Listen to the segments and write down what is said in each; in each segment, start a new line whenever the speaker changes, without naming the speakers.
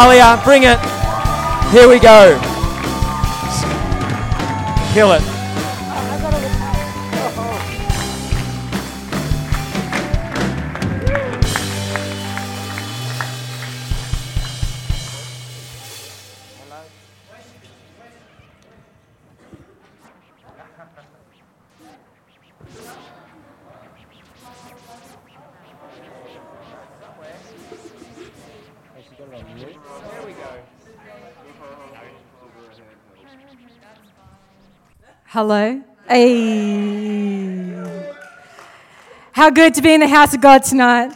Alia, bring it. Here we go. Kill it.
Hello. Hey. How good to be in the house of God tonight.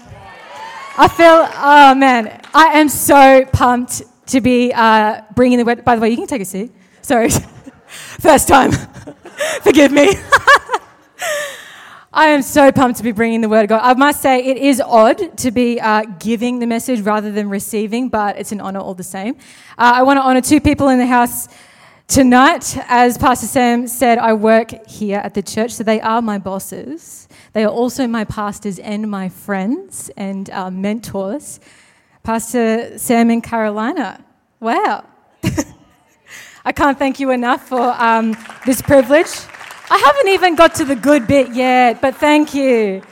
I feel, oh man, I am so pumped to be uh, bringing the word. By the way, you can take a seat. Sorry. First time. Forgive me. I am so pumped to be bringing the word of God. I must say, it is odd to be uh, giving the message rather than receiving, but it's an honor all the same. Uh, I want to honor two people in the house Tonight, as Pastor Sam said, I work here at the church, so they are my bosses. They are also my pastors and my friends and uh, mentors. Pastor Sam and Carolina. Wow. I can't thank you enough for um, this privilege. I haven't even got to the good bit yet, but thank you.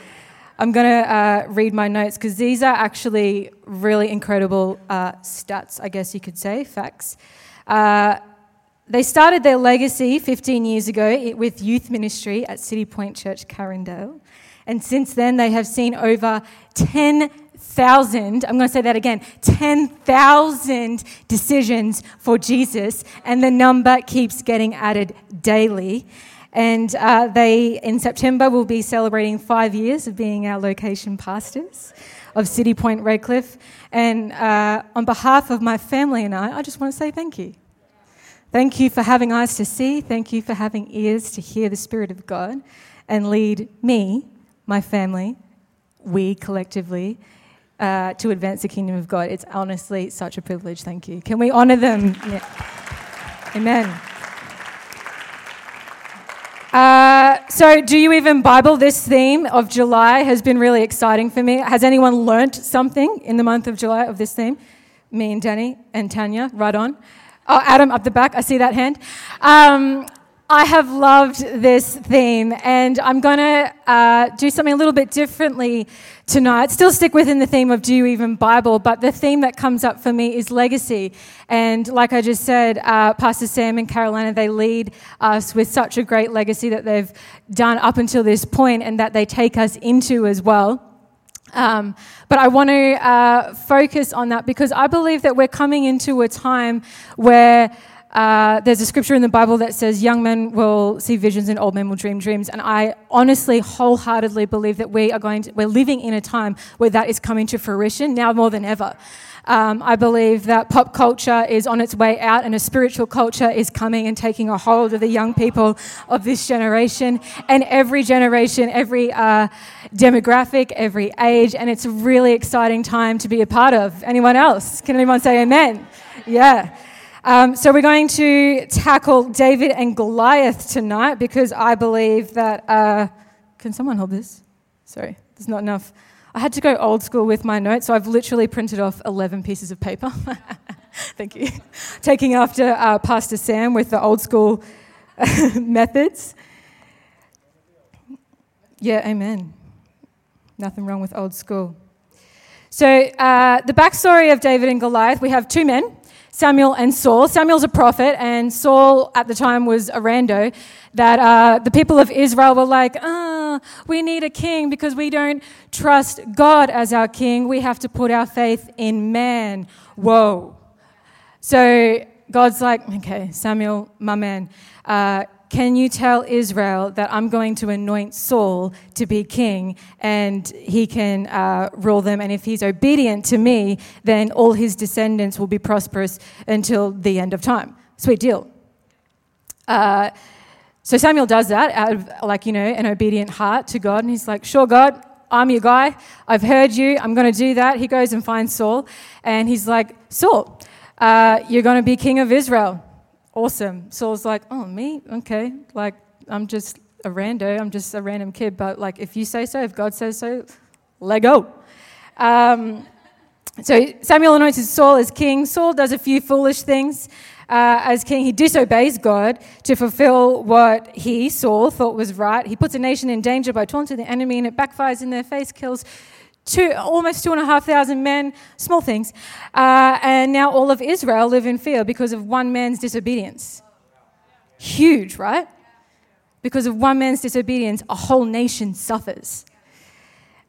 I'm going to uh, read my notes because these are actually really incredible uh, stats, I guess you could say, facts. They started their legacy 15 years ago with youth ministry at Citipointe Church, Carindale. And since then, they have seen over 10,000, I'm going to say that again, 10,000 decisions for Jesus. And the number keeps getting added daily. And uh, they, in September, will be celebrating five years of being our location pastors of Citipointe Redcliffe. And uh, on behalf of my family and I, I just want to say thank you. Thank you for having eyes to see. Thank you for having ears to hear the Spirit of God and lead me, my family, we collectively, uh, to advance the kingdom of God. It's honestly such a privilege. Thank you. Can we honor them? Yeah. Amen. Uh, so, do you even Bible? This theme of July has been really exciting for me. Has anyone learnt something in the month of July of this theme? Me and Danny and Tanya, right on. Oh, Adam up the back, I see that hand. Um, I have loved this theme, and I'm going to uh, do something a little bit differently tonight. Still stick within the theme of Do You Even Bible, but the theme that comes up for me is legacy. And like I just said, uh, Pastor Sam and Carolina, they lead us with such a great legacy that they've done up until this point and that they take us into as well. Um, but I want to uh, focus on that because I believe that we're coming into a time where uh, there's a scripture in the Bible that says young men will see visions and old men will dream dreams. And I honestly, wholeheartedly believe that we are going to, we're living in a time where that is coming to fruition now more than ever. Um, I believe that pop culture is on its way out and a spiritual culture is coming and taking a hold of the young people of this generation and every generation, every uh, demographic, every age. And it's a really exciting time to be a part of. Anyone else? Can anyone say amen? Yeah. Um, so we're going to tackle David and Goliath tonight because I believe that. Uh, can someone hold this? Sorry, there's not enough. I had to go old school with my notes, so I've literally printed off 11 pieces of paper. Thank you. Taking after uh, Pastor Sam with the old school methods. Yeah, amen. Nothing wrong with old school. So, uh, the backstory of David and Goliath we have two men, Samuel and Saul. Samuel's a prophet, and Saul at the time was a rando that uh, the people of Israel were like, ah, we need a king because we don't trust God as our king. We have to put our faith in man. Whoa. So God's like, okay, Samuel, my man, uh, can you tell Israel that I'm going to anoint Saul to be king and he can uh, rule them? And if he's obedient to me, then all his descendants will be prosperous until the end of time. Sweet deal. Uh, so Samuel does that out of, like, you know, an obedient heart to God. And he's like, sure, God, I'm your guy. I've heard you. I'm going to do that. He goes and finds Saul. And he's like, Saul, uh, you're going to be king of Israel. Awesome. Saul's like, oh, me? Okay. Like, I'm just a rando. I'm just a random kid. But, like, if you say so, if God says so, let go. Um, so Samuel anoints Saul as king. Saul does a few foolish things. Uh, as king, he disobeys God to fulfill what he, Saul, thought was right. He puts a nation in danger by taunting the enemy, and it backfires in their face, kills two, almost two and a half thousand men, small things. Uh, and now all of Israel live in fear because of one man's disobedience. Huge, right? Because of one man's disobedience, a whole nation suffers.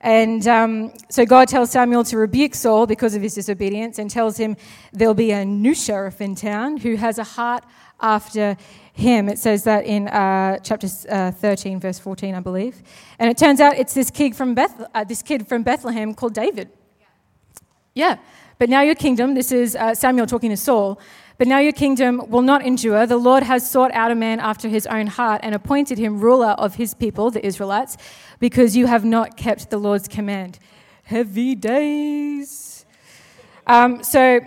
And um, so God tells Samuel to rebuke Saul because of his disobedience and tells him there'll be a new sheriff in town who has a heart after him. It says that in uh, chapter uh, 13, verse 14, I believe. And it turns out it's this kid from, Beth- uh, this kid from Bethlehem called David. Yeah. But now your kingdom, this is uh, Samuel talking to Saul, but now your kingdom will not endure. The Lord has sought out a man after his own heart and appointed him ruler of his people, the Israelites, because you have not kept the Lord's command. Heavy days. Um, so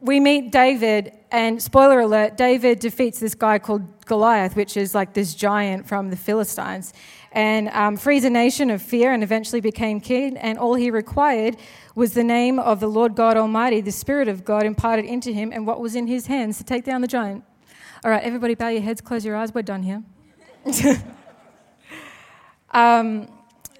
we meet David, and spoiler alert, David defeats this guy called Goliath, which is like this giant from the Philistines, and um, frees a nation of fear and eventually became king. And all he required was the name of the Lord God Almighty, the Spirit of God imparted into him, and what was in his hands to take down the giant. All right, everybody, bow your heads, close your eyes. We're done here. um,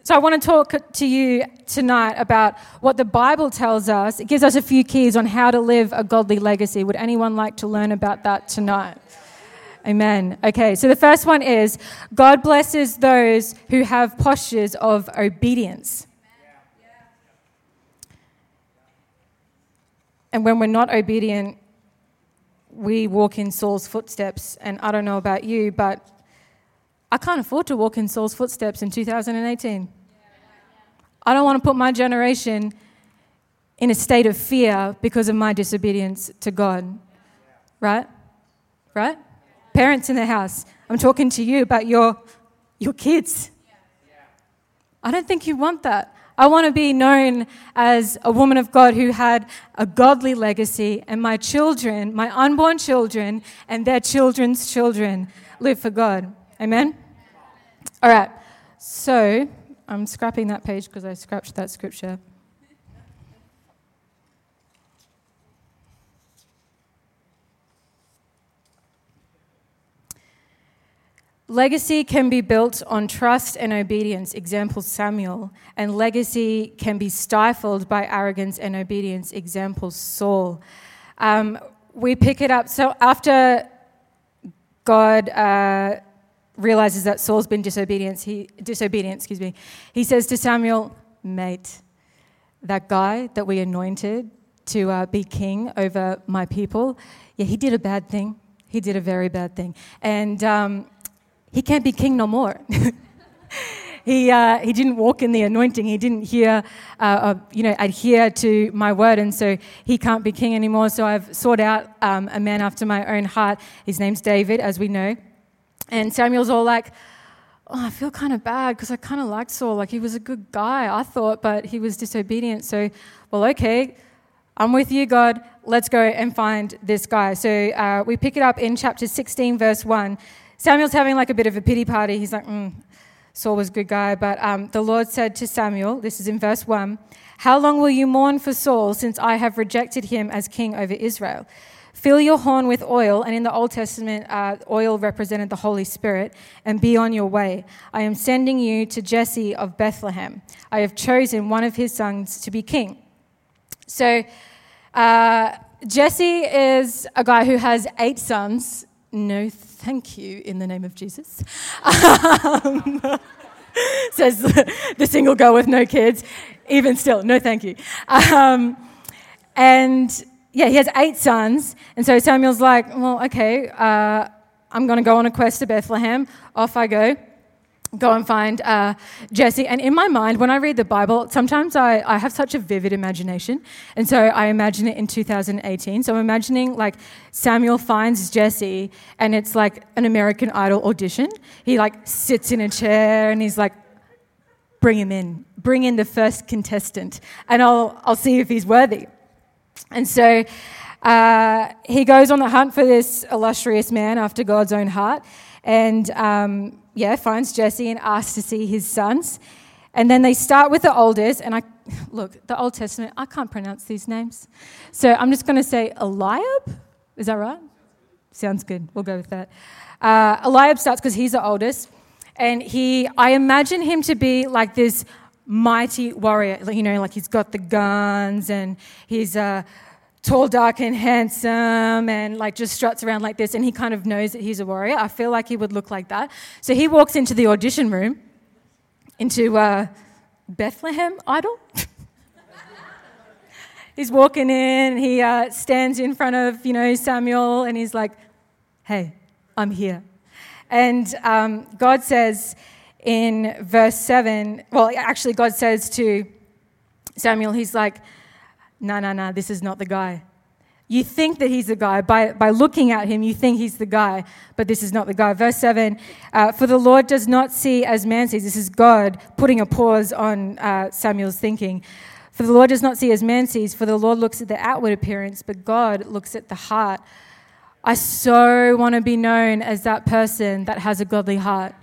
so, I want to talk to you tonight about what the Bible tells us. It gives us a few keys on how to live a godly legacy. Would anyone like to learn about that tonight? Amen. Okay, so the first one is God blesses those who have postures of obedience. And when we're not obedient, we walk in Saul's footsteps. And I don't know about you, but I can't afford to walk in Saul's footsteps in 2018. I don't want to put my generation in a state of fear because of my disobedience to God. Right? Right? Parents in the house, I'm talking to you about your, your kids. I don't think you want that. I want to be known as a woman of God who had a godly legacy, and my children, my unborn children, and their children's children live for God. Amen? All right. So I'm scrapping that page because I scratched that scripture. Legacy can be built on trust and obedience, example Samuel, and legacy can be stifled by arrogance and obedience, example Saul. Um, we pick it up. So after God uh, realizes that Saul's been disobedient, he, disobedient, excuse me, he says to Samuel, "Mate, that guy that we anointed to uh, be king over my people, yeah, he did a bad thing. He did a very bad thing, and." Um, he can't be king no more. he, uh, he didn't walk in the anointing. He didn't hear, uh, uh, you know, adhere to my word, and so he can't be king anymore. So I've sought out um, a man after my own heart. His name's David, as we know. And Samuel's all like, oh, I feel kind of bad because I kind of liked Saul. Like he was a good guy, I thought, but he was disobedient. So, well, okay, I'm with you, God. Let's go and find this guy. So uh, we pick it up in chapter 16, verse 1. Samuel's having like a bit of a pity party. He's like, mm, Saul was a good guy. But um, the Lord said to Samuel, this is in verse 1, How long will you mourn for Saul since I have rejected him as king over Israel? Fill your horn with oil, and in the Old Testament, uh, oil represented the Holy Spirit, and be on your way. I am sending you to Jesse of Bethlehem. I have chosen one of his sons to be king. So, uh, Jesse is a guy who has eight sons. No, thank you in the name of Jesus. Um, says the single girl with no kids. Even still, no thank you. Um, and yeah, he has eight sons. And so Samuel's like, well, okay, uh, I'm going to go on a quest to Bethlehem. Off I go go and find uh, Jesse. And in my mind, when I read the Bible, sometimes I, I have such a vivid imagination. And so I imagine it in 2018. So I'm imagining like Samuel finds Jesse and it's like an American Idol audition. He like sits in a chair and he's like, bring him in, bring in the first contestant, and I'll, I'll see if he's worthy. And so uh, he goes on the hunt for this illustrious man after God's own heart. And yeah, finds Jesse and asks to see his sons. And then they start with the oldest, and I look, the Old Testament, I can't pronounce these names. So I'm just going to say Eliab. Is that right? Sounds good. We'll go with that. Uh, Eliab starts because he's the oldest. And he, I imagine him to be like this mighty warrior. You know, like he's got the guns and he's uh, tall, dark, and handsome and like just struts around like this. And he kind of knows that he's a warrior. I feel like he would look like that. So he walks into the audition room, into uh, Bethlehem Idol. he's walking in, he uh, stands in front of, you know, Samuel and he's like, hey, I'm here. And um, God says in verse 7, well, actually, God says to Samuel, He's like, no, no, no, this is not the guy. You think that he's the guy. By, by looking at him, you think he's the guy, but this is not the guy. Verse 7 uh, For the Lord does not see as man sees. This is God putting a pause on uh, Samuel's thinking. For the Lord does not see as man sees, for the Lord looks at the outward appearance, but God looks at the heart. I so want to be known as that person that has a godly heart.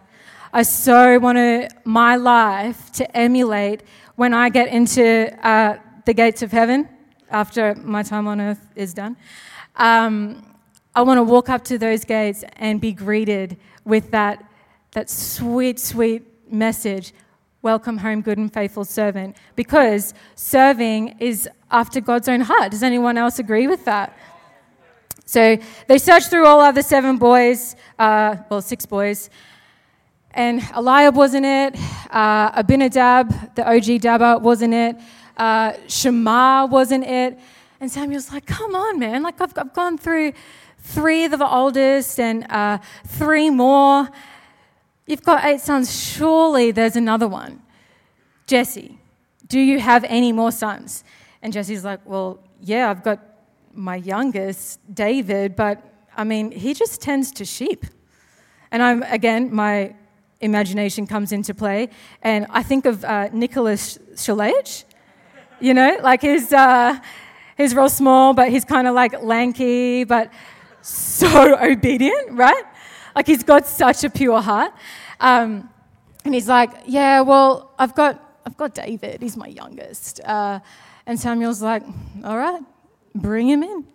I so want to, my life to emulate when I get into uh, the gates of heaven after my time on earth is done. Um, I want to walk up to those gates and be greeted with that, that sweet, sweet message Welcome home, good and faithful servant. Because serving is after God's own heart. Does anyone else agree with that? So they searched through all other seven boys, uh, well, six boys, and Eliab wasn't it. Uh, Abinadab, the OG dabber, wasn't it. Uh, Shammah wasn't it. And Samuel's like, come on, man. Like, I've, I've gone through three of the oldest and uh, three more. You've got eight sons. Surely there's another one. Jesse, do you have any more sons? And Jesse's like, well, yeah, I've got my youngest, David, but I mean, he just tends to sheep. And I'm, again, my imagination comes into play. And I think of uh, Nicholas Shalaich, you know, like he's, uh, he's real small, but he's kind of like lanky, but so obedient, right? Like he's got such a pure heart. Um, and he's like, yeah, well, I've got, I've got David. He's my youngest. Uh, and Samuel's like, all right, bring him in.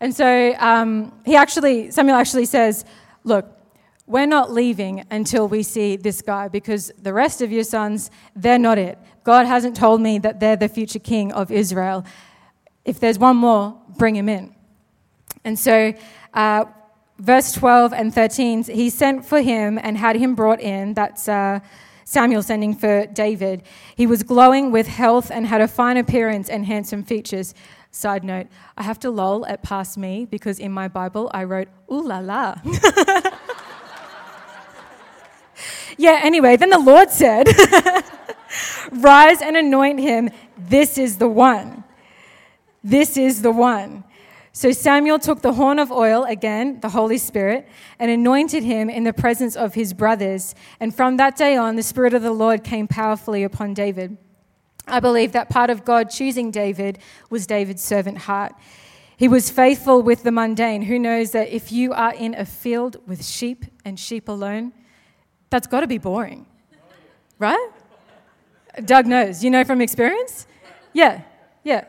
And so um, he actually, Samuel actually says, Look, we're not leaving until we see this guy because the rest of your sons, they're not it. God hasn't told me that they're the future king of Israel. If there's one more, bring him in. And so, uh, verse 12 and 13, he sent for him and had him brought in. That's uh, Samuel sending for David. He was glowing with health and had a fine appearance and handsome features. Side note, I have to lol at past me because in my Bible I wrote, ooh la la. yeah, anyway, then the Lord said, Rise and anoint him. This is the one. This is the one. So Samuel took the horn of oil, again, the Holy Spirit, and anointed him in the presence of his brothers. And from that day on, the Spirit of the Lord came powerfully upon David. I believe that part of God choosing David was David's servant heart. He was faithful with the mundane. Who knows that if you are in a field with sheep and sheep alone, that's got to be boring, right? Doug knows. You know from experience? Yeah, yeah.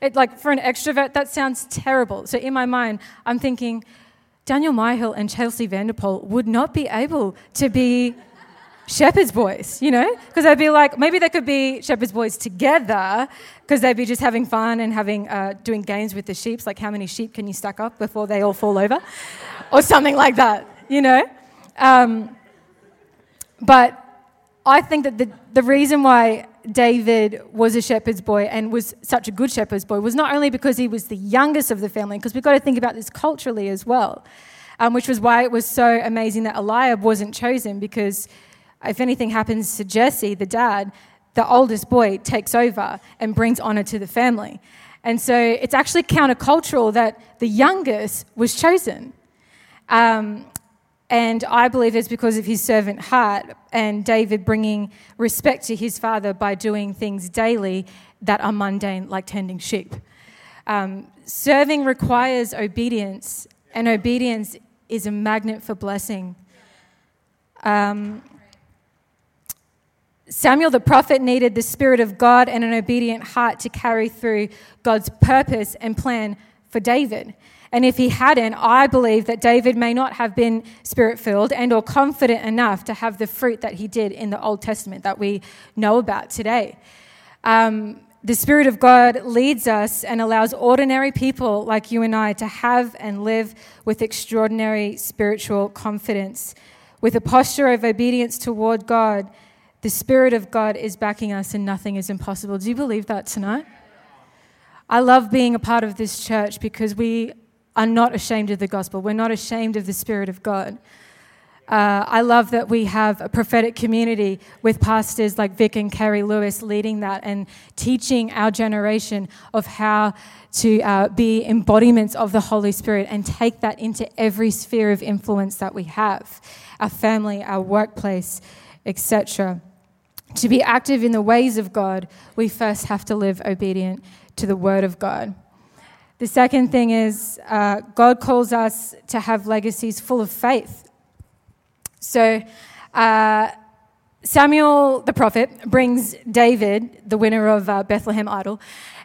It, like for an extrovert, that sounds terrible. So in my mind, I'm thinking, Daniel Myhill and Chelsea Vanderpool would not be able to be shepherd's boys, you know? Because they'd be like, maybe they could be shepherd's boys together because they'd be just having fun and having uh, doing games with the sheep, like how many sheep can you stack up before they all fall over, or something like that, you know? Um, but I think that the, the reason why David was a shepherd's boy and was such a good shepherd's boy was not only because he was the youngest of the family, because we've got to think about this culturally as well, um, which was why it was so amazing that Eliab wasn't chosen because if anything happens to Jesse, the dad, the oldest boy takes over and brings honor to the family. And so it's actually countercultural that the youngest was chosen. Um, and I believe it's because of his servant heart and David bringing respect to his father by doing things daily that are mundane, like tending sheep. Um, serving requires obedience, and obedience is a magnet for blessing. Um, Samuel the prophet needed the Spirit of God and an obedient heart to carry through God's purpose and plan for David. And if he hadn't, I believe that David may not have been spirit filled and or confident enough to have the fruit that he did in the Old Testament that we know about today. Um, the Spirit of God leads us and allows ordinary people like you and I to have and live with extraordinary spiritual confidence. With a posture of obedience toward God, the Spirit of God is backing us and nothing is impossible. Do you believe that tonight? I love being a part of this church because we are not ashamed of the gospel. We're not ashamed of the Spirit of God. Uh, I love that we have a prophetic community with pastors like Vic and Carrie Lewis leading that and teaching our generation of how to uh, be embodiments of the Holy Spirit and take that into every sphere of influence that we have our family, our workplace, etc. To be active in the ways of God, we first have to live obedient to the Word of God. The second thing is, uh, God calls us to have legacies full of faith. So, uh, Samuel the prophet brings David, the winner of uh, Bethlehem Idol,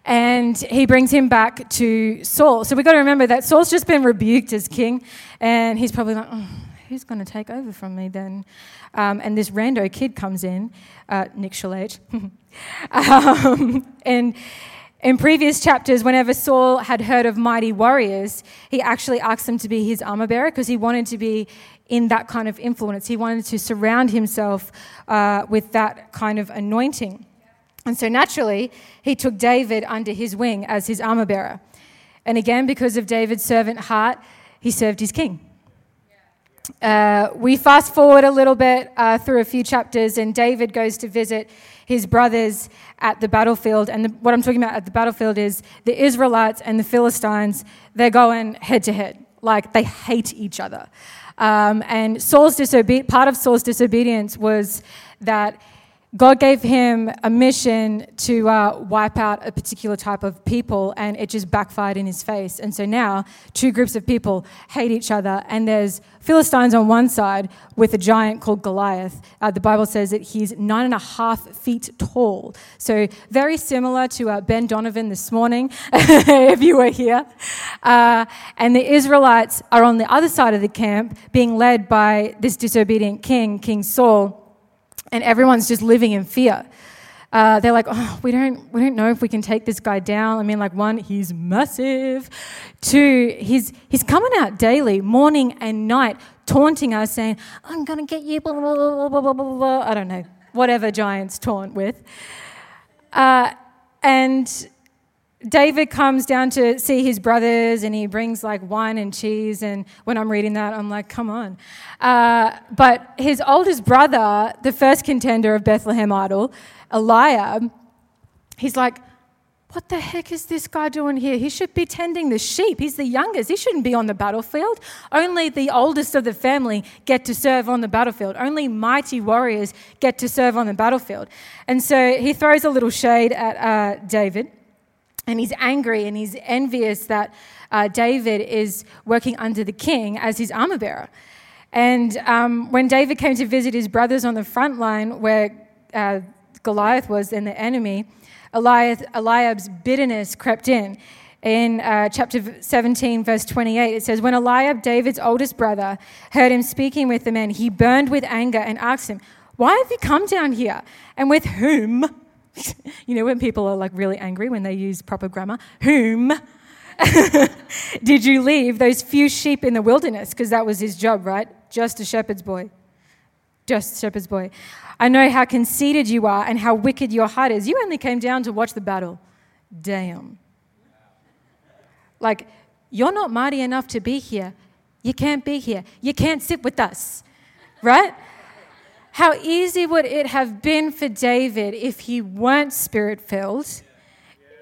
and he brings him back to Saul. So we've got to remember that Saul's just been rebuked as king, and he's probably like, oh, who's going to take over from me then? Um, and this rando kid comes in, uh, Nick Shalage, um, and in previous chapters, whenever Saul had heard of mighty warriors, he actually asked them to be his armor bearer because he wanted to be in that kind of influence. He wanted to surround himself uh, with that kind of anointing. And so naturally, he took David under his wing as his armor bearer. And again, because of David's servant heart, he served his king. Uh, we fast forward a little bit uh, through a few chapters, and David goes to visit his brothers at the battlefield. And the, what I'm talking about at the battlefield is the Israelites and the Philistines, they're going head to head. Like they hate each other. Um, and Saul's disobe- part of Saul's disobedience was that God gave him a mission to uh, wipe out a particular type of people, and it just backfired in his face. And so now, two groups of people hate each other, and there's Philistines on one side with a giant called Goliath. Uh, the Bible says that he's nine and a half feet tall. So, very similar to uh, Ben Donovan this morning, if you were here. Uh, and the Israelites are on the other side of the camp, being led by this disobedient king, King Saul and everyone's just living in fear. Uh, they're like, oh, we don't, we don't know if we can take this guy down. I mean, like, one, he's massive. Two, he's, he's coming out daily, morning and night, taunting us, saying, I'm going to get you, blah, blah, blah, blah, blah, blah, blah. I don't know, whatever giants taunt with. Uh, and David comes down to see his brothers and he brings like wine and cheese. And when I'm reading that, I'm like, come on. Uh, but his oldest brother, the first contender of Bethlehem Idol, Eliab, he's like, what the heck is this guy doing here? He should be tending the sheep. He's the youngest. He shouldn't be on the battlefield. Only the oldest of the family get to serve on the battlefield. Only mighty warriors get to serve on the battlefield. And so he throws a little shade at uh, David. And he's angry and he's envious that uh, David is working under the king as his armor bearer. And um, when David came to visit his brothers on the front line where uh, Goliath was and the enemy, Eliath, Eliab's bitterness crept in. In uh, chapter 17, verse 28, it says, When Eliab, David's oldest brother, heard him speaking with the men, he burned with anger and asked him, Why have you come down here? And with whom you know, when people are like really angry when they use proper grammar, whom did you leave those few sheep in the wilderness? Because that was his job, right? Just a shepherd's boy. Just a shepherd's boy. I know how conceited you are and how wicked your heart is. You only came down to watch the battle. Damn. Like, you're not mighty enough to be here. You can't be here. You can't sit with us, right? How easy would it have been for David if he weren't spirit filled,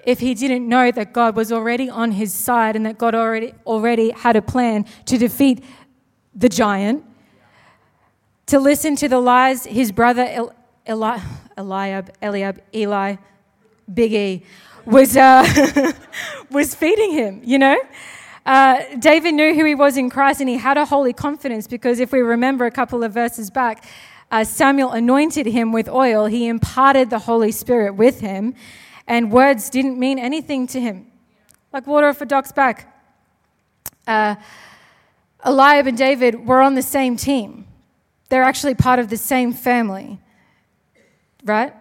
if he didn't know that God was already on his side and that God already, already had a plan to defeat the giant, to listen to the lies his brother El- Eli- Eliab, Eliab, Eli, Big E, was, uh, was feeding him, you know? Uh, David knew who he was in Christ and he had a holy confidence because if we remember a couple of verses back, uh, Samuel anointed him with oil, he imparted the Holy Spirit with him, and words didn't mean anything to him. Like water off a duck's back. Uh, Eliab and David were on the same team. They're actually part of the same family, right?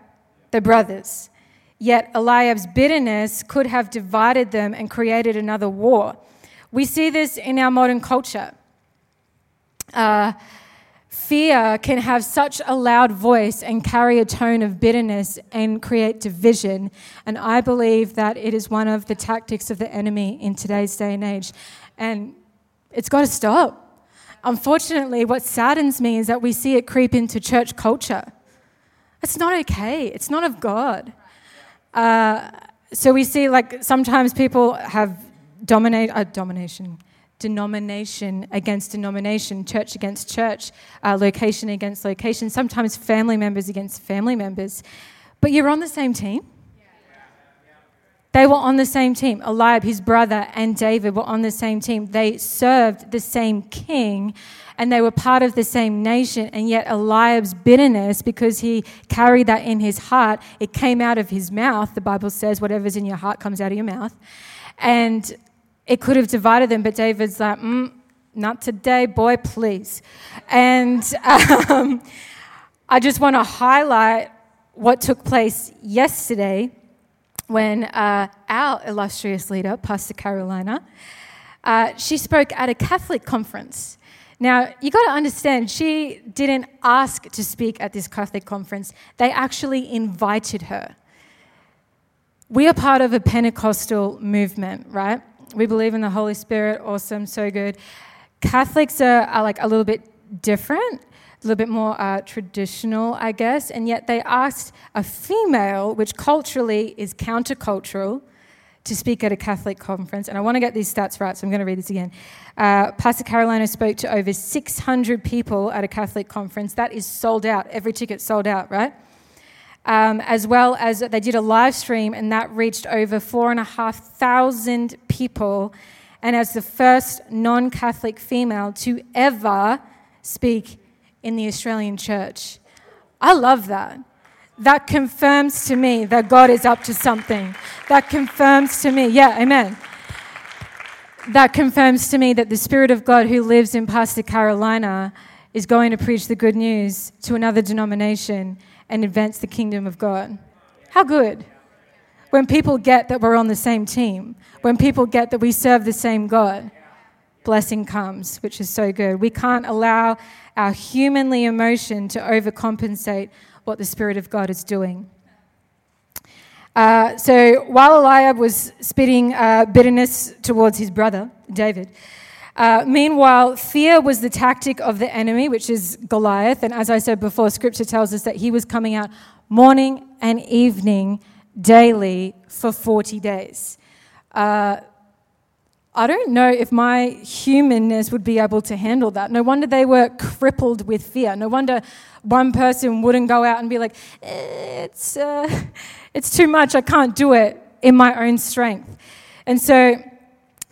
They're brothers. Yet Eliab's bitterness could have divided them and created another war. We see this in our modern culture. Uh, fear can have such a loud voice and carry a tone of bitterness and create division. And I believe that it is one of the tactics of the enemy in today's day and age. And it's got to stop. Unfortunately, what saddens me is that we see it creep into church culture. It's not okay, it's not of God. Uh, so we see, like, sometimes people have dominate, uh, domination, denomination against denomination, church against church, uh, location against location, sometimes family members against family members. But you're on the same team. They were on the same team. Eliab, his brother, and David were on the same team. They served the same king and they were part of the same nation. And yet, Eliab's bitterness, because he carried that in his heart, it came out of his mouth. The Bible says, whatever's in your heart comes out of your mouth. And it could have divided them, but David's like, mm, not today, boy, please. And um, I just want to highlight what took place yesterday when uh, our illustrious leader, Pastor Carolina, uh, she spoke at a Catholic conference. Now, you got to understand, she didn't ask to speak at this Catholic conference, they actually invited her. We are part of a Pentecostal movement, right? We believe in the Holy Spirit, awesome, so good. Catholics are, are like a little bit different a little bit more uh, traditional, I guess, and yet they asked a female, which culturally is countercultural, to speak at a Catholic conference. And I want to get these stats right, so I'm going to read this again. Uh, Pastor Carolina spoke to over 600 people at a Catholic conference. That is sold out. Every ticket sold out, right? Um, as well as they did a live stream, and that reached over 4,500 people. And as the first non Catholic female to ever speak in the Australian church. I love that. That confirms to me that God is up to something. That confirms to me, yeah, amen. That confirms to me that the Spirit of God who lives in Pastor Carolina is going to preach the good news to another denomination and advance the kingdom of God. How good. When people get that we're on the same team, when people get that we serve the same God, blessing comes, which is so good. We can't allow our humanly emotion to overcompensate what the Spirit of God is doing. Uh, so while Eliab was spitting uh, bitterness towards his brother, David, uh, meanwhile, fear was the tactic of the enemy, which is Goliath. And as I said before, scripture tells us that he was coming out morning and evening daily for 40 days. Uh, I don't know if my humanness would be able to handle that. No wonder they were crippled with fear. No wonder one person wouldn't go out and be like, it's, uh, it's too much, I can't do it in my own strength. And so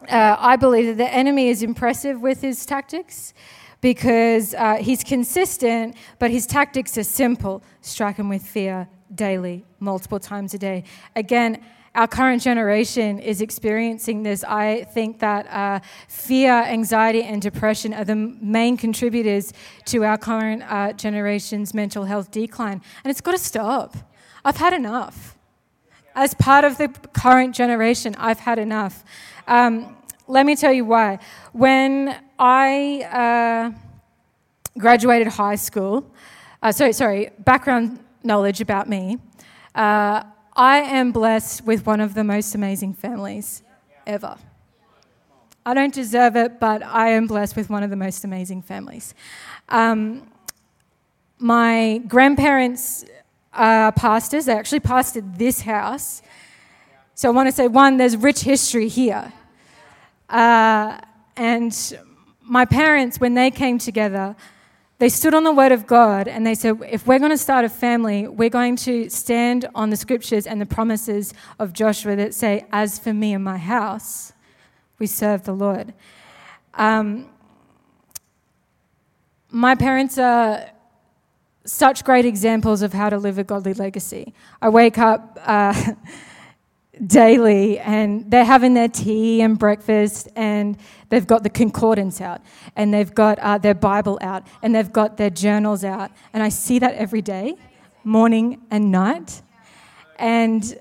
uh, I believe that the enemy is impressive with his tactics because uh, he's consistent, but his tactics are simple strike him with fear daily, multiple times a day. Again, our current generation is experiencing this. I think that uh, fear, anxiety, and depression are the main contributors to our current uh, generation's mental health decline. And it's got to stop. I've had enough. As part of the current generation, I've had enough. Um, let me tell you why. When I uh, graduated high school, uh, sorry, sorry, background knowledge about me. Uh, I am blessed with one of the most amazing families ever. I don't deserve it, but I am blessed with one of the most amazing families. Um, my grandparents are pastors. They actually pastored this house. So I want to say, one, there's rich history here. Uh, and my parents, when they came together, they stood on the word of God and they said, if we're going to start a family, we're going to stand on the scriptures and the promises of Joshua that say, As for me and my house, we serve the Lord. Um, my parents are such great examples of how to live a godly legacy. I wake up uh, daily and they're having their tea and breakfast and they've got the concordance out and they've got uh, their Bible out and they've got their journals out. And I see that every day, morning and night. And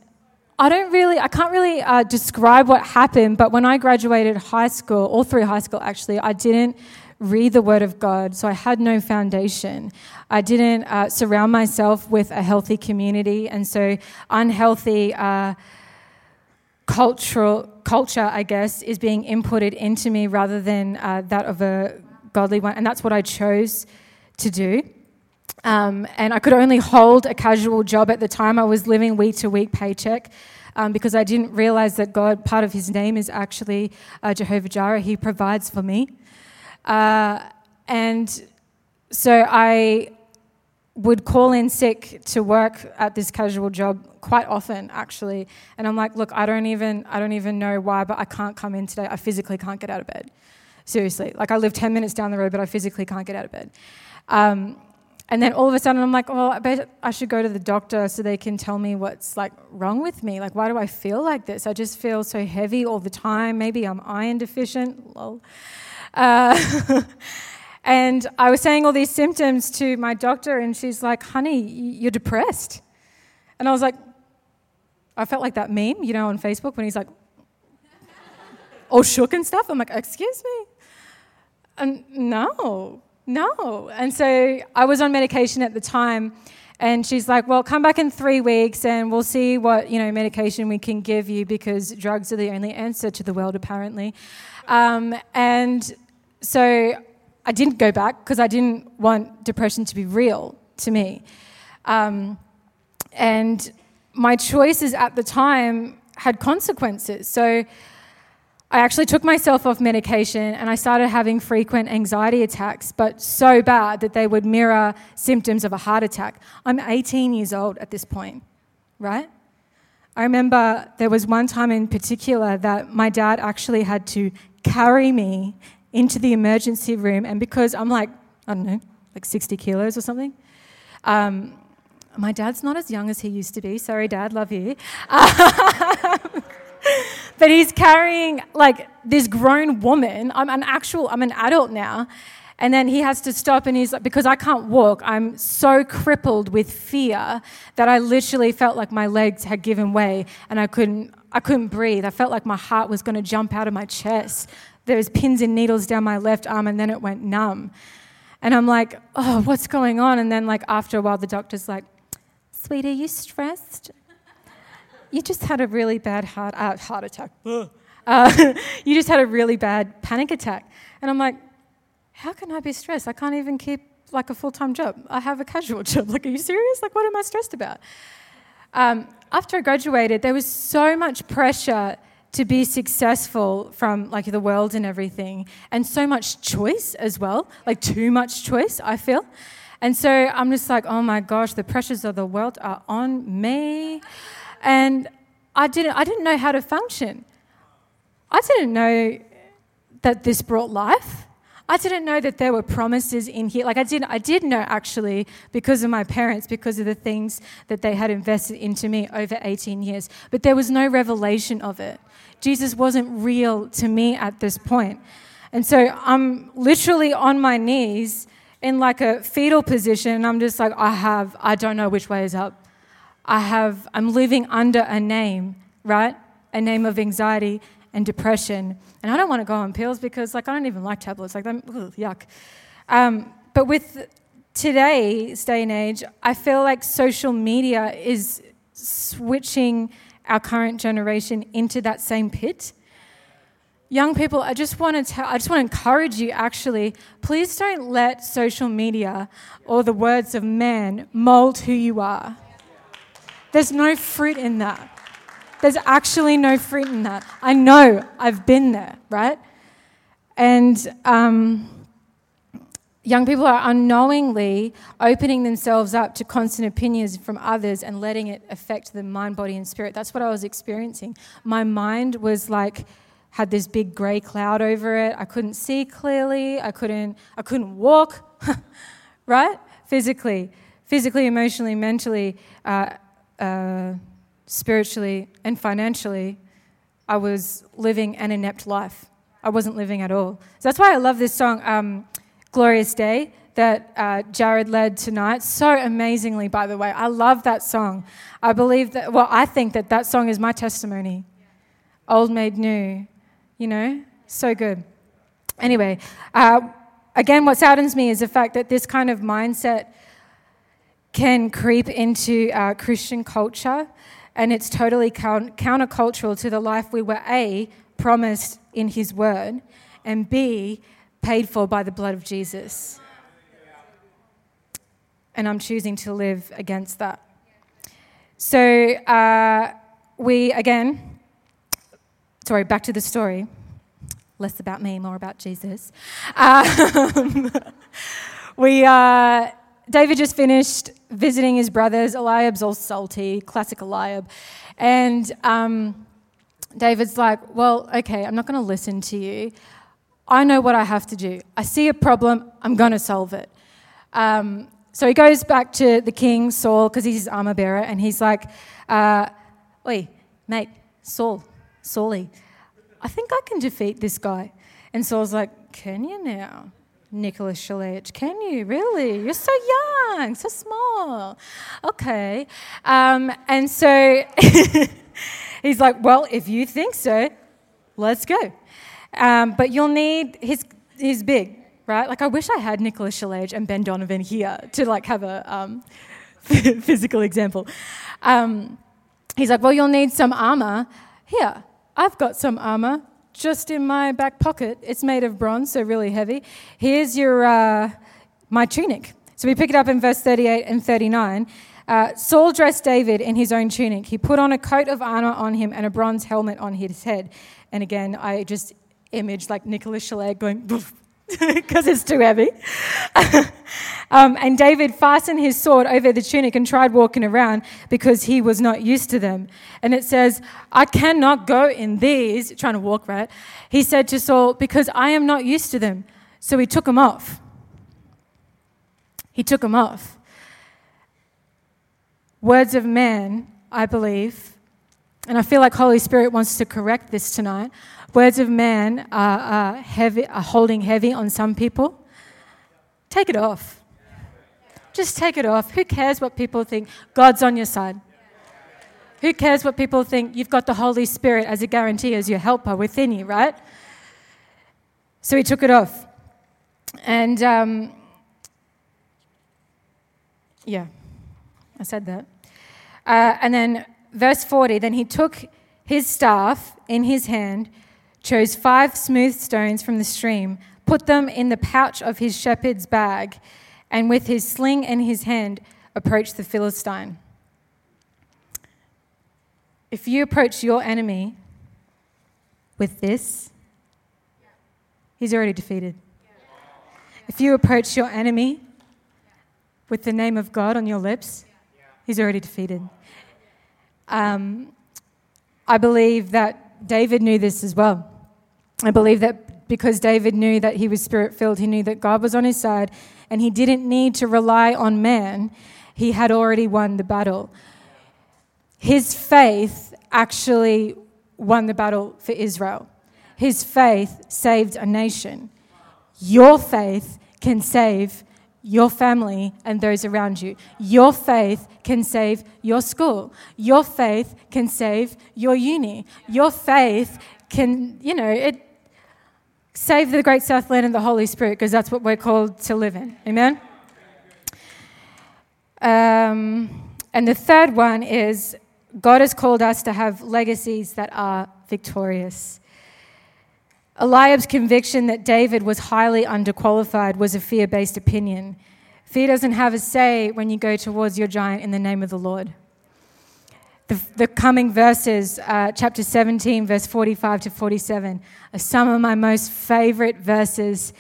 I don't really, I can't really uh, describe what happened, but when I graduated high school, all through high school actually, I didn't read the Word of God, so I had no foundation. I didn't uh, surround myself with a healthy community, and so unhealthy uh, cultural culture, I guess, is being inputted into me rather than uh, that of a godly one, and that's what I chose to do. Um, and I could only hold a casual job at the time. I was living week to week paycheck. Um, because I didn't realize that God, part of His name is actually uh, Jehovah Jireh. He provides for me. Uh, and so I would call in sick to work at this casual job quite often actually. And i'm like look i don't even i don't even know why but i can't come in today. I physically can't get out of bed. Seriously. Like i live 10 minutes down the road but i physically can't get out of bed. Um, and then all of a sudden i'm like well i bet i should go to the doctor so they can tell me what's like wrong with me. Like why do i feel like this? I just feel so heavy all the time. Maybe i'm iron deficient. Lol. Uh, and I was saying all these symptoms to my doctor, and she's like, honey, you're depressed. And I was like, I felt like that meme, you know, on Facebook when he's like, all shook and stuff. I'm like, excuse me? And no, no. And so I was on medication at the time, and she's like, well, come back in three weeks and we'll see what, you know, medication we can give you because drugs are the only answer to the world, apparently. Um, and so I didn't go back because I didn't want depression to be real to me. Um, and my choices at the time had consequences. So I actually took myself off medication and I started having frequent anxiety attacks, but so bad that they would mirror symptoms of a heart attack. I'm 18 years old at this point, right? I remember there was one time in particular that my dad actually had to carry me into the emergency room, and because I'm like, I don't know, like 60 kilos or something, um, my dad's not as young as he used to be. Sorry, dad, love you. but he's carrying like this grown woman. I'm an actual, I'm an adult now. And then he has to stop and he's like, because I can't walk, I'm so crippled with fear that I literally felt like my legs had given way and I couldn't, I couldn't breathe. I felt like my heart was going to jump out of my chest there was pins and needles down my left arm, and then it went numb. And I'm like, oh, what's going on? And then, like, after a while, the doctor's like, sweetie, are you stressed? You just had a really bad heart, uh, heart attack. Uh, you just had a really bad panic attack. And I'm like, how can I be stressed? I can't even keep like a full time job. I have a casual job. Like, are you serious? Like, what am I stressed about? Um, after I graduated, there was so much pressure to be successful from like the world and everything and so much choice as well like too much choice i feel. And so i'm just like oh my gosh the pressures of the world are on me. And i didn't i didn't know how to function. I didn't know that this brought life I didn't know that there were promises in here. Like I did I did know actually because of my parents, because of the things that they had invested into me over 18 years. But there was no revelation of it. Jesus wasn't real to me at this point. And so I'm literally on my knees in like a fetal position. And I'm just like, I have, I don't know which way is up. I have, I'm living under a name, right? A name of anxiety and depression. And I don't want to go on pills because, like, I don't even like tablets. Like, ugh, yuck. Um, but with today's day and age, I feel like social media is switching our current generation into that same pit. Young people, I just want to tell, I just want to encourage you actually, please don't let social media or the words of man mold who you are. There's no fruit in that. There's actually no fruit in that. I know, I've been there, right? And um, young people are unknowingly opening themselves up to constant opinions from others and letting it affect the mind, body, and spirit. That's what I was experiencing. My mind was like, had this big grey cloud over it. I couldn't see clearly. I couldn't, I couldn't walk, right? Physically physically, emotionally, mentally, uh, uh, spiritually, and financially, I was living an inept life. I wasn't living at all. So that's why I love this song, um, Glorious Day, that uh, Jared led tonight. So amazingly, by the way. I love that song. I believe that, well, I think that that song is my testimony. Old made new, you know? So good. Anyway, uh, again, what saddens me is the fact that this kind of mindset can creep into uh, Christian culture, and it's totally countercultural to the life we were A, promised in His Word, and B, paid for by the blood of Jesus. And I'm choosing to live against that. So, uh, we, again, sorry, back to the story less about me, more about Jesus. Um, we, uh, David just finished visiting his brothers. Eliab's all salty, classic Eliab. And um, David's like, Well, okay, I'm not going to listen to you. I know what I have to do. I see a problem, I'm going to solve it. Um, so he goes back to the king, Saul, because he's his armor bearer, and he's like, uh, Oi, mate, Saul, Saulie, I think I can defeat this guy. And Saul's like, Can you now? Nicholas Shalich, can you really? You're so young, so small. Okay. Um, and so he's like, Well, if you think so, let's go. Um, but you'll need, he's, he's big, right? Like, I wish I had Nicholas Shalich and Ben Donovan here to like have a um, physical example. Um, he's like, Well, you'll need some armor. Here, I've got some armor just in my back pocket. It's made of bronze, so really heavy. Here's your uh, my tunic. So we pick it up in verse 38 and 39. Uh, Saul dressed David in his own tunic. He put on a coat of armor on him and a bronze helmet on his head. And again, I just imaged like Nicholas Shalag going, because it's too heavy. um, and David fastened his sword over the tunic and tried walking around because he was not used to them. And it says, I cannot go in these, trying to walk right. He said to Saul, Because I am not used to them. So he took them off. He took them off. Words of man, I believe, and I feel like Holy Spirit wants to correct this tonight. Words of man are, are, heavy, are holding heavy on some people. Take it off. Just take it off. Who cares what people think? God's on your side. Who cares what people think? You've got the Holy Spirit as a guarantee, as your helper within you, right? So he took it off. And um, yeah, I said that. Uh, and then verse 40 then he took his staff in his hand chose five smooth stones from the stream, put them in the pouch of his shepherd's bag, and with his sling in his hand, approached the Philistine. If you approach your enemy with this, he's already defeated. If you approach your enemy with the name of God on your lips, he's already defeated. Um, I believe that David knew this as well. I believe that because David knew that he was spirit filled, he knew that God was on his side, and he didn't need to rely on man. He had already won the battle. His faith actually won the battle for Israel. His faith saved a nation. Your faith can save your family and those around you. Your faith can save your school. Your faith can save your uni. Your faith can, you know, it save the great Southland and the Holy Spirit because that's what we're called to live in. Amen? Um, and the third one is God has called us to have legacies that are victorious. Eliab's conviction that David was highly underqualified was a fear based opinion. Fear doesn't have a say when you go towards your giant in the name of the Lord the, the coming verses, uh, chapter 17, verse 45 to 47, are some of my most favorite verses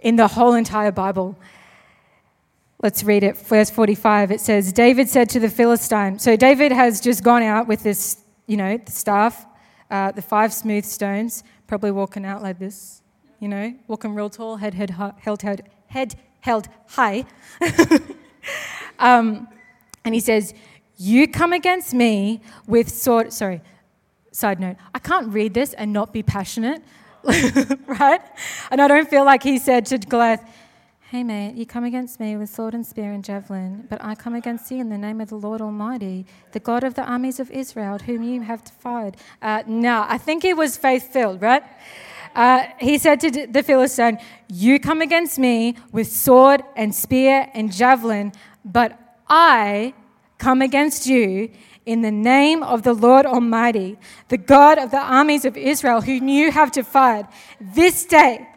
in the whole entire Bible. Let's read it. Verse 45, it says, David said to the Philistine, so David has just gone out with this, you know, the staff, uh, the five smooth stones, probably walking out like this, you know, walking real tall, head, head, held, head, head held high. Um, and he says, You come against me with sword. Sorry, side note. I can't read this and not be passionate, right? And I don't feel like he said to Goliath, Hey, mate, you come against me with sword and spear and javelin, but I come against you in the name of the Lord Almighty, the God of the armies of Israel, whom you have defied. Uh, no, I think he was faith filled, right? Uh, he said to the Philistine, You come against me with sword and spear and javelin, but I come against you in the name of the Lord Almighty, the God of the armies of Israel, whom you have defied. This day,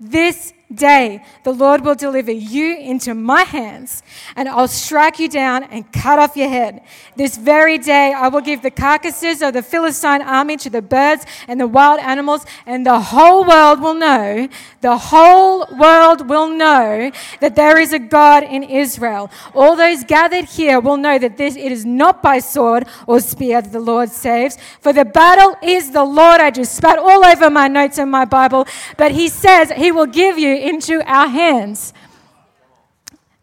this day the Lord will deliver you into my hands, and I'll strike you down and cut off your head. This very day I will give the carcasses of the Philistine army to the birds and the wild animals, and the whole world will know, the whole world will know that there is a God in Israel. All those gathered here will know that this it is not by sword or spear that the Lord saves, for the battle is the Lord. I just spat all over my notes in my Bible, but he says he will give you into our hands.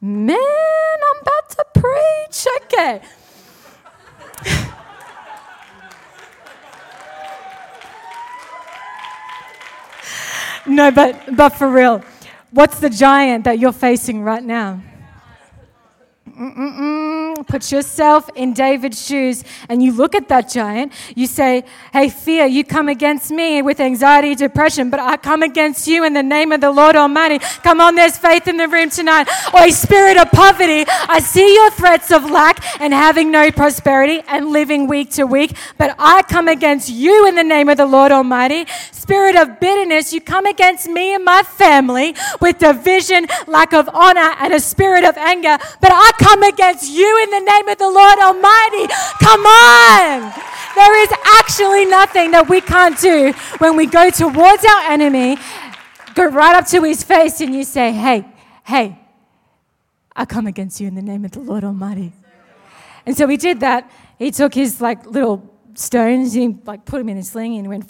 Man, I'm about to preach. Okay. no, but, but for real, what's the giant that you're facing right now? Mm-mm-mm. Put yourself in David's shoes and you look at that giant. You say, Hey, fear, you come against me with anxiety, depression, but I come against you in the name of the Lord Almighty. Come on, there's faith in the room tonight. Or spirit of poverty, I see your threats of lack and having no prosperity and living week to week, but I come against you in the name of the Lord Almighty. Spirit of bitterness, you come against me and my family with division, lack of honor, and a spirit of anger, but I come against you in the name of the Lord Almighty. Come on. There is actually nothing that we can't do when we go towards our enemy, go right up to his face, and you say, Hey, hey, I come against you in the name of the Lord Almighty. And so he did that. He took his like little stones, and he like put them in a sling and went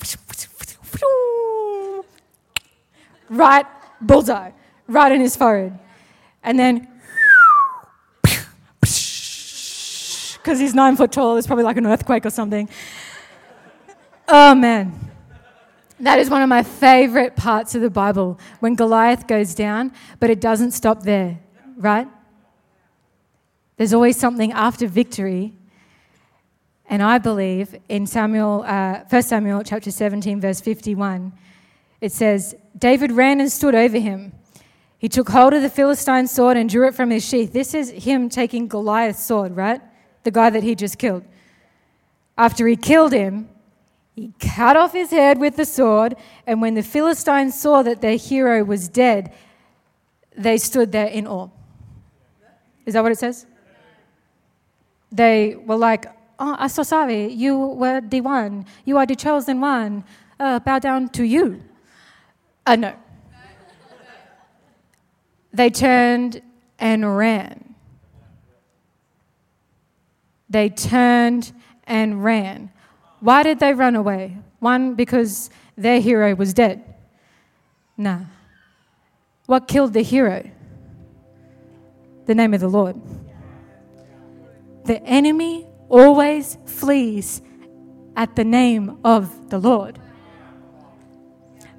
right bullseye, right in his forehead. And then because he's nine foot tall. It's probably like an earthquake or something. Oh man. That is one of my favorite parts of the Bible when Goliath goes down, but it doesn't stop there, right? There's always something after victory. And I believe in Samuel, uh, 1 Samuel chapter 17, verse 51, it says, David ran and stood over him. He took hold of the Philistine sword and drew it from his sheath. This is him taking Goliath's sword, right? The guy that he just killed. After he killed him, he cut off his head with the sword, and when the Philistines saw that their hero was dead, they stood there in awe. Is that what it says? They were like, Oh, I'm so sorry. You were the one. You are the chosen one. Uh, bow down to you. Uh, no. They turned and ran. They turned and ran. Why did they run away? One, because their hero was dead. Nah. What killed the hero? The name of the Lord. The enemy always flees at the name of the Lord.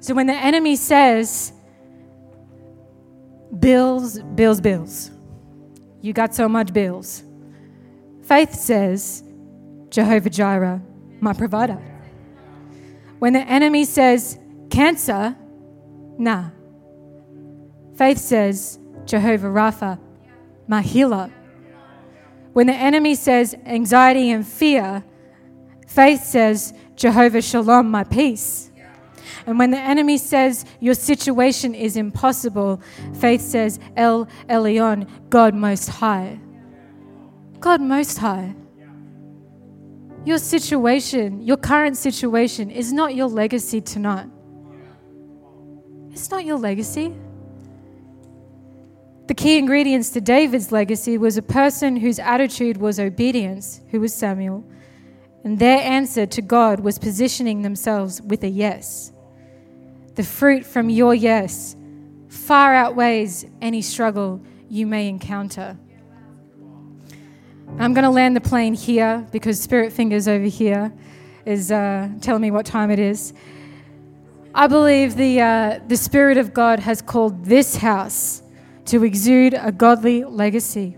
So when the enemy says, bills, bills, bills, you got so much bills, Faith says, Jehovah Jireh, my provider. When the enemy says, cancer, nah. Faith says, Jehovah Rapha, my healer. When the enemy says anxiety and fear, faith says, Jehovah Shalom, my peace. And when the enemy says your situation is impossible, faith says El Elyon, God Most High. God Most High. Your situation, your current situation, is not your legacy tonight. It's not your legacy. The key ingredients to David's legacy was a person whose attitude was obedience, who was Samuel, and their answer to God was positioning themselves with a yes. The fruit from your yes far outweighs any struggle you may encounter. I'm going to land the plane here because Spirit Fingers over here is uh, telling me what time it is. I believe the, uh, the Spirit of God has called this house to exude a godly legacy.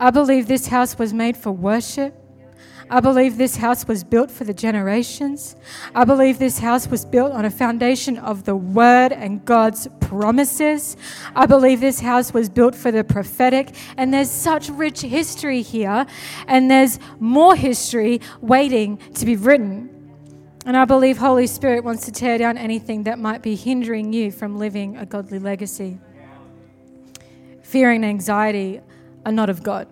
I believe this house was made for worship. I believe this house was built for the generations. I believe this house was built on a foundation of the Word and God's promises. I believe this house was built for the prophetic. And there's such rich history here, and there's more history waiting to be written. And I believe Holy Spirit wants to tear down anything that might be hindering you from living a godly legacy. Fear and anxiety are not of God.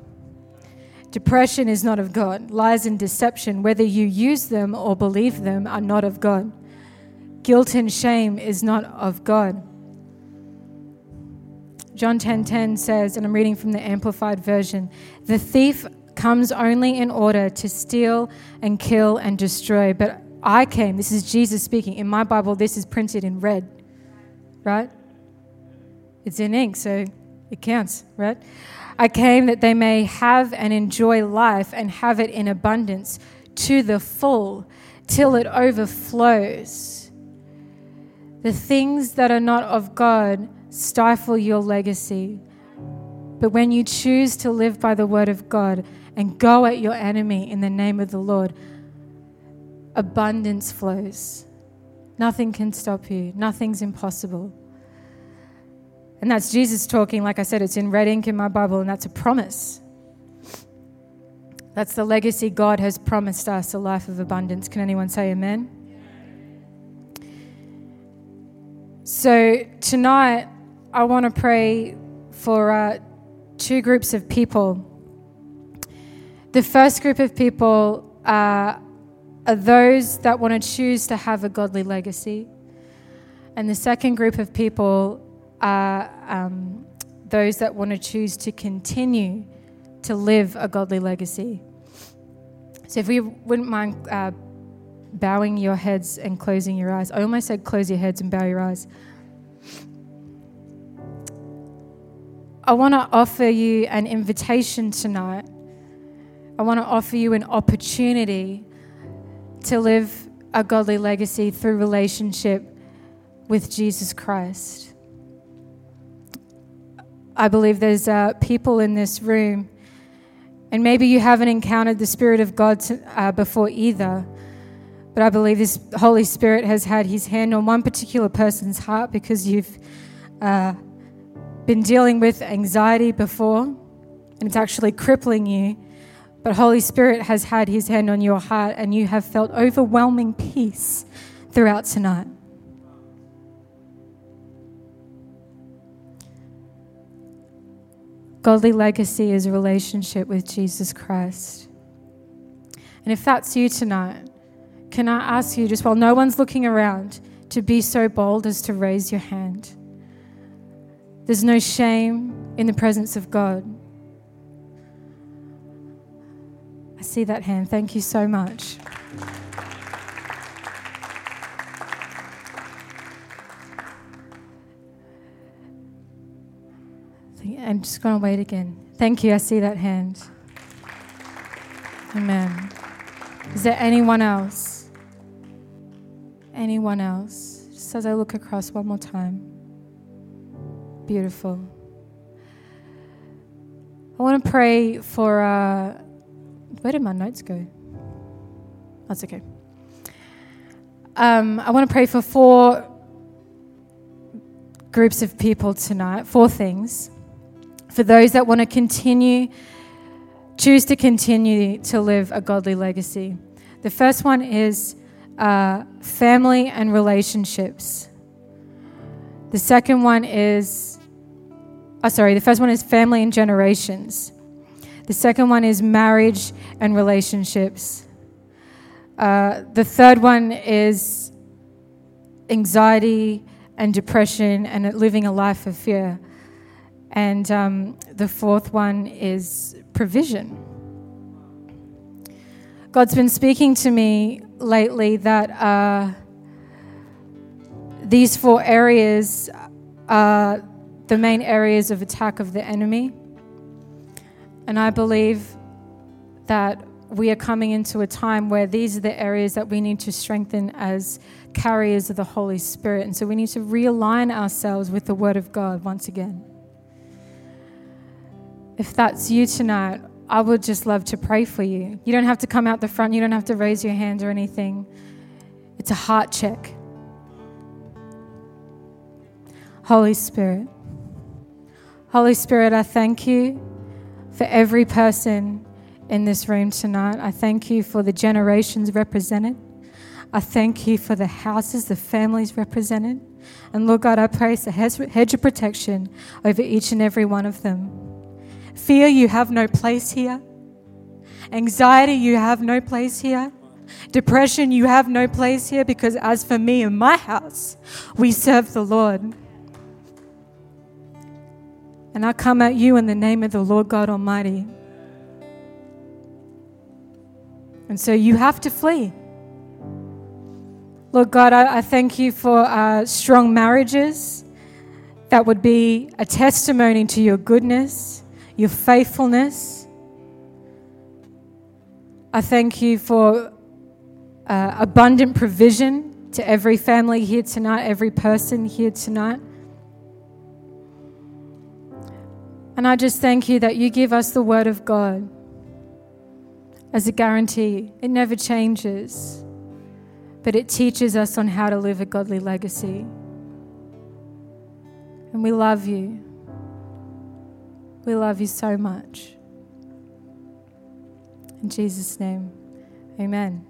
Depression is not of God. Lies and deception, whether you use them or believe them, are not of God. Guilt and shame is not of God. John 10:10 10, 10 says, and I'm reading from the amplified version, the thief comes only in order to steal and kill and destroy, but I came, this is Jesus speaking. In my Bible this is printed in red. Right? It's in ink, so it counts, right? I came that they may have and enjoy life and have it in abundance to the full till it overflows. The things that are not of God stifle your legacy. But when you choose to live by the word of God and go at your enemy in the name of the Lord, abundance flows. Nothing can stop you, nothing's impossible. And that's Jesus talking. Like I said, it's in red ink in my Bible, and that's a promise. That's the legacy God has promised us a life of abundance. Can anyone say amen? So, tonight, I want to pray for uh, two groups of people. The first group of people uh, are those that want to choose to have a godly legacy. And the second group of people are um, those that want to choose to continue to live a godly legacy. So, if we wouldn't mind uh, bowing your heads and closing your eyes, I almost said close your heads and bow your eyes. I want to offer you an invitation tonight. I want to offer you an opportunity to live a godly legacy through relationship with Jesus Christ. I believe there's uh, people in this room, and maybe you haven't encountered the Spirit of God to, uh, before either. But I believe this Holy Spirit has had his hand on one particular person's heart because you've uh, been dealing with anxiety before, and it's actually crippling you. But Holy Spirit has had his hand on your heart, and you have felt overwhelming peace throughout tonight. Godly legacy is a relationship with Jesus Christ. And if that's you tonight, can I ask you, just while no one's looking around, to be so bold as to raise your hand? There's no shame in the presence of God. I see that hand. Thank you so much. I'm just going to wait again. Thank you. I see that hand. Amen. Is there anyone else? Anyone else? Just as I look across one more time. Beautiful. I want to pray for. Uh, where did my notes go? That's okay. Um, I want to pray for four groups of people tonight, four things for those that want to continue, choose to continue to live a godly legacy. The first one is uh, family and relationships. The second one is, oh, sorry, the first one is family and generations. The second one is marriage and relationships. Uh, the third one is anxiety and depression and living a life of fear. And um, the fourth one is provision. God's been speaking to me lately that uh, these four areas are the main areas of attack of the enemy. And I believe that we are coming into a time where these are the areas that we need to strengthen as carriers of the Holy Spirit. And so we need to realign ourselves with the Word of God once again. If that's you tonight, I would just love to pray for you. You don't have to come out the front, you don't have to raise your hand or anything. It's a heart check. Holy Spirit. Holy Spirit, I thank you for every person in this room tonight. I thank you for the generations represented. I thank you for the houses, the families represented. And Lord God, I place a hedge of protection over each and every one of them. Fear, you have no place here. Anxiety, you have no place here. Depression, you have no place here because as for me and my house, we serve the Lord. And I come at you in the name of the Lord God Almighty. And so you have to flee. Lord God, I, I thank you for uh, strong marriages that would be a testimony to your goodness, your faithfulness. I thank you for uh, abundant provision to every family here tonight, every person here tonight. And I just thank you that you give us the word of God as a guarantee. It never changes, but it teaches us on how to live a godly legacy. And we love you. We love you so much. In Jesus' name, amen.